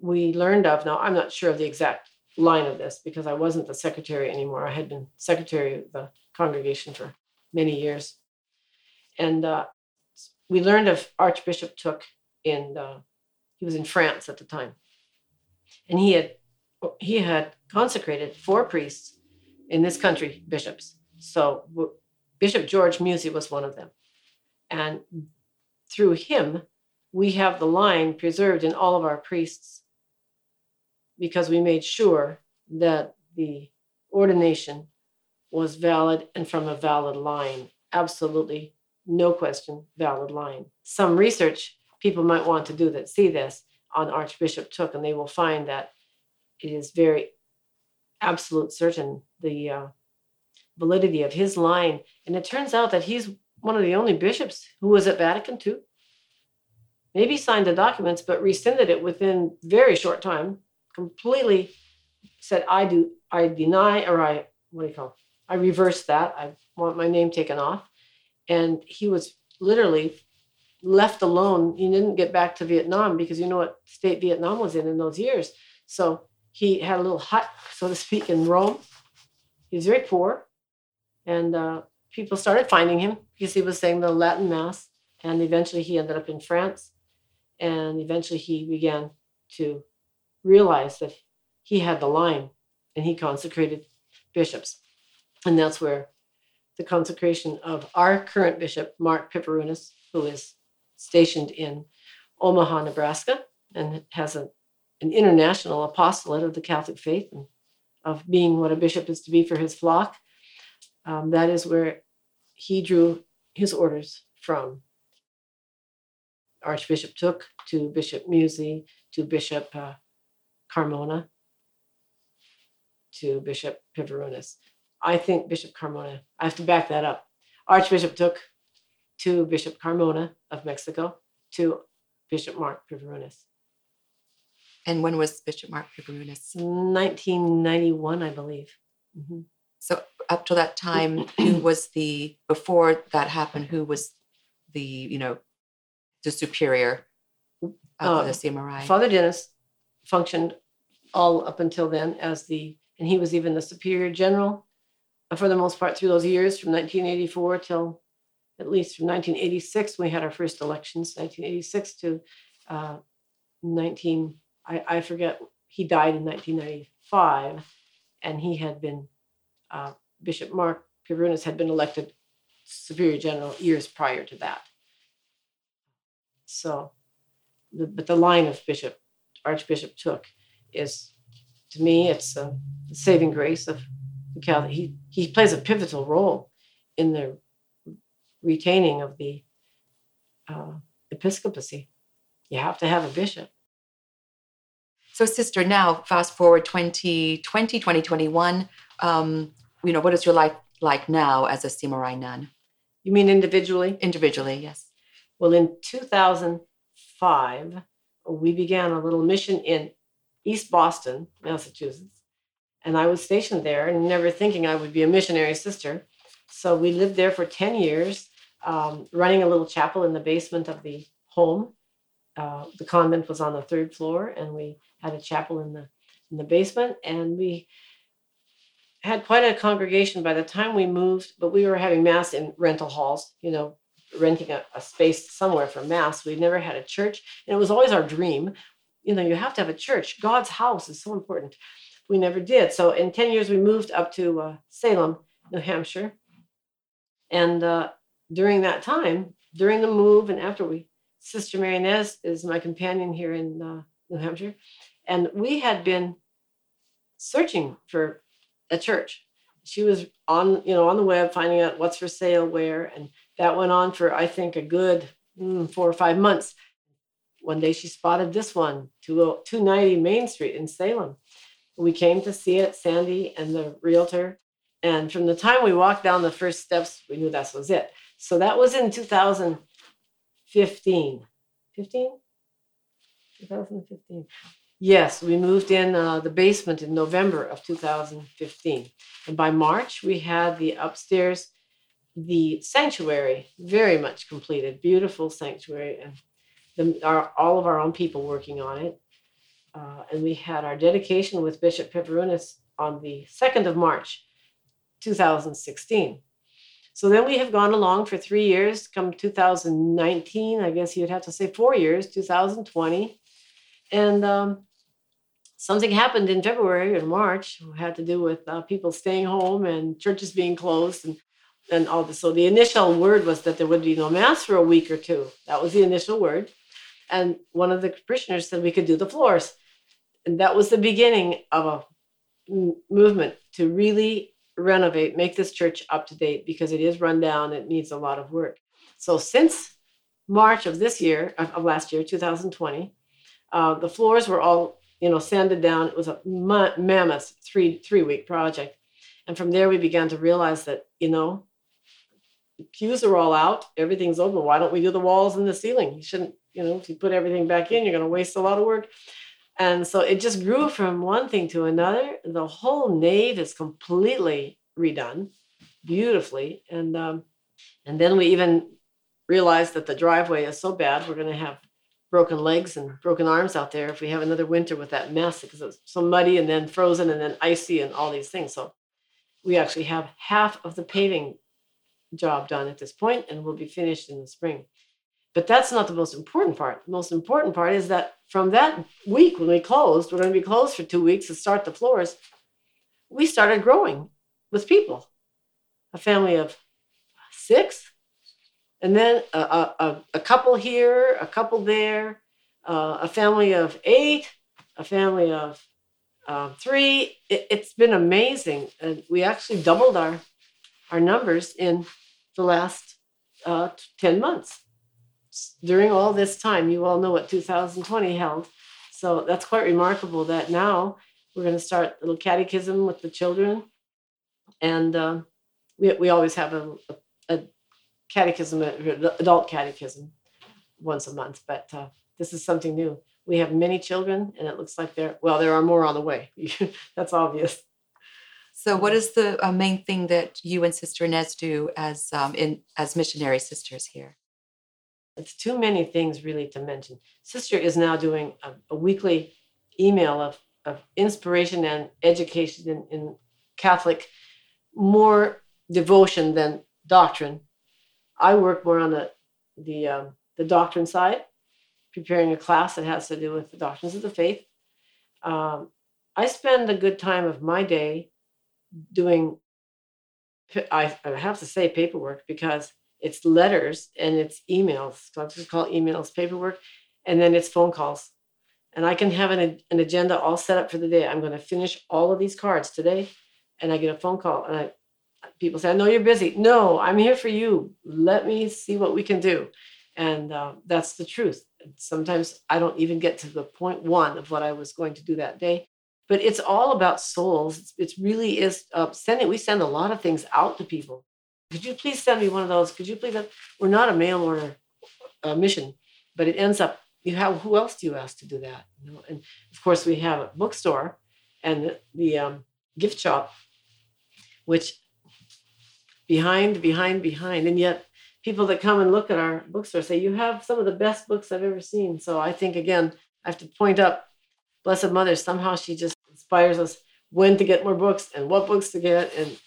we learned of. Now, I'm not sure of the exact line of this because I wasn't the secretary anymore. I had been secretary of the congregation for many years, and uh, we learned of Archbishop Thuc in. Uh, he was in France at the time, and he had he had consecrated four priests in this country, bishops. So Bishop George Musey was one of them, and through him, we have the line preserved in all of our priests because we made sure that the ordination was valid and from a valid line. Absolutely, no question, valid line. Some research people might want to do that see this on Archbishop Thuc, and they will find that it is very absolute certain the uh, validity of his line. And it turns out that he's one of the only bishops who was at Vatican II. Maybe signed the documents, but rescinded it within very short time. Completely said, "I do, I deny, or I what do you call? It? I reverse that. I want my name taken off." And he was literally left alone. He didn't get back to Vietnam because you know what state Vietnam was in in those years. So he had a little hut, so to speak, in Rome. He was very poor, and uh, people started finding him because he was saying the Latin Mass. And eventually, he ended up in France, and eventually, he began to realize that he had the line, and he consecrated bishops, and that's where the consecration of our current bishop, Mark Pivarunas, who is stationed in Omaha, Nebraska, and has a, an international apostolate of the Catholic faith and of being what a bishop is to be for his flock. Um, that is where he drew his orders from. Archbishop Thuc to Bishop Musey to Bishop uh, Carmona to Bishop Pivarunas. I think Bishop Carmona, I have to back that up. Archbishop Thuc to Bishop Carmona of Mexico to Bishop Mark Pivarunas. And when was Bishop Mark Pivarunas? 1991, I believe. Mhm. So up till that time, who was the before that happened? Who was the you know the superior of Uh, the CMRI? Father Dennis functioned all up until then as the, and he was even the superior general uh, for the most part through those years from 1984 till at least from 1986 when we had our first elections, 1986 to uh, 19, I, I forget, he died in 1995 and he had been, uh, Bishop Mark Pirunas had been elected superior general years prior to that. So, the, but the line of Bishop Archbishop Thuc is, to me, it's a saving grace of the Catholic. He he plays a pivotal role in the retaining of the uh, episcopacy. You have to have a bishop. So, sister, now fast forward 2020, 2021. Um, you know, what is your life like now as a CMRI nun? You mean individually? Individually, yes. Well, in 2005, we began a little mission in East Boston, Massachusetts. And I was stationed there and never thinking I would be a missionary sister. So we lived there for 10 years, um, running a little chapel in the basement of the home. Uh, the convent was on the third floor, and we had a chapel in the in the basement. And we had quite a congregation by the time we moved, but we were having mass in rental halls, you know, renting a, a space somewhere for mass. We never had a church, and it was always our dream. You know, you have to have a church. God's house is so important. We never did. So in 10 years, we moved up to uh, Salem, New Hampshire. And uh, during that time, during the move and after we, Sister Mary Inez is my companion here in uh, New Hampshire. And we had been searching for a church. She was on, you know, on the web finding out what's for sale where, and that went on for I think a good mm, four or five months. One day she spotted this one, 290 Main Street in Salem. We came to see it, Sandy and the realtor. And from the time we walked down the first steps, we knew that was it. So that was in 2015. 15? 2015. Yes, we moved in uh, the basement in November of 2015. And by March, we had the upstairs, the sanctuary very much completed, beautiful sanctuary, and the, our, all of our own people working on it. Uh, and we had our dedication with Bishop Pivarunas on the 2nd of March, 2016. So then we have gone along for three years, come 2019, I guess you'd have to say four years, 2020. And um, something happened in February and March had to do with uh, people staying home and churches being closed and and all this. So the initial word was that there would be no mass for a week or two. That was the initial word. And one of the parishioners said we could do the floors. And that was the beginning of a movement to really renovate, make this church up to date because it is run down. It needs a lot of work. So since March of this year, of last year, 2020, uh, the floors were all you know, sanded down. It was a mammoth three three week project, and from there we began to realize that you know, pews are all out, everything's open. Why don't we do the walls and the ceiling? You shouldn't, you know, if you put everything back in, you're going to waste a lot of work. And so it just grew from one thing to another. The whole nave is completely redone, beautifully, and um, and then we even realized that the driveway is so bad we're going to have broken legs and broken arms out there if we have another winter with that mess because it's so muddy and then frozen and then icy and all these things. So we actually have half of the paving job done at this point and we'll be finished in the spring. But that's not the most important part. The most important part is that from that week when we closed, we're going to be closed for two weeks to start the floors. We started growing with people. A family of six, and then a, a, a couple here, a couple there, uh, a family of eight, a family of uh, three. It, has been amazing, and we actually doubled our our numbers in the last uh, ten months. During all this time, you all know what 2020 held, so that's quite remarkable. That now we're going to start a little catechism with the children, and uh, we we always have a, a, a catechism, adult catechism, once a month. But uh, this is something new. We have many children, and it looks like there. Well, there are more on the way. That's obvious. So, what is the uh, main thing that you and Sister Inez do as um, in as missionary sisters here? It's too many things really to mention. Sister is now doing a, a weekly email of of inspiration and education in, in Catholic, more devotion than doctrine I work more on the the um, the doctrine side, preparing a class that has to do with the doctrines of the faith. Um, I spend a good time of my day doing. I, I have to say paperwork because it's letters and it's emails. So I just call emails paperwork, and then it's phone calls. And I can have an, an agenda all set up for the day. I'm going to finish all of these cards today, and I get a phone call, and I people say, I know you're busy. No, I'm here for you. Let me see what we can do. And uh, that's the truth. Sometimes I don't even get to the point one of what I was going to do that day. But it's all about souls. It's, it's really is uh, sending. We send a lot of things out to people. Could you please send me one of those? Could you please? We're not a mail order uh, mission, but it ends up. You have who else do you ask to do that? You know? And of course, we have a bookstore and the, the um, gift shop, which behind, behind, behind, and yet people that come and look at our bookstore say you have some of the best books I've ever seen. So I think again, I have to point up Blessed Mother. Somehow she just inspires us when to get more books and what books to get, and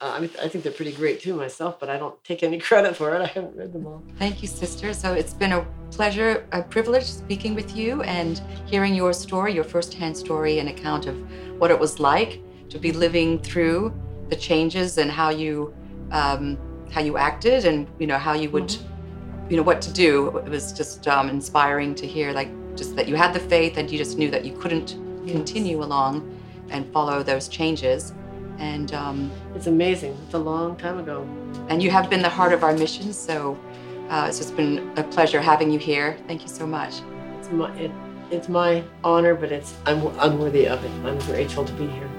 uh, I, mean, I think they're pretty great too myself, but I don't take any credit for it. I haven't read them all. Thank you, sister. So it's been a pleasure, a privilege speaking with you and hearing your story, your firsthand story and account of what it was like to be living through the changes and how you um, how you acted and you know how you would mm-hmm. you know what to do. It was just um, inspiring to hear like just that you had the faith and you just knew that you couldn't. Continue along and follow those changes and um, it's amazing. It's a long time ago. And you have been the heart of our mission, so uh, it's just been a pleasure having you here. Thank you so much. It's my, it, it's my honor, but it's I'm unworthy of it. I'm grateful to be here.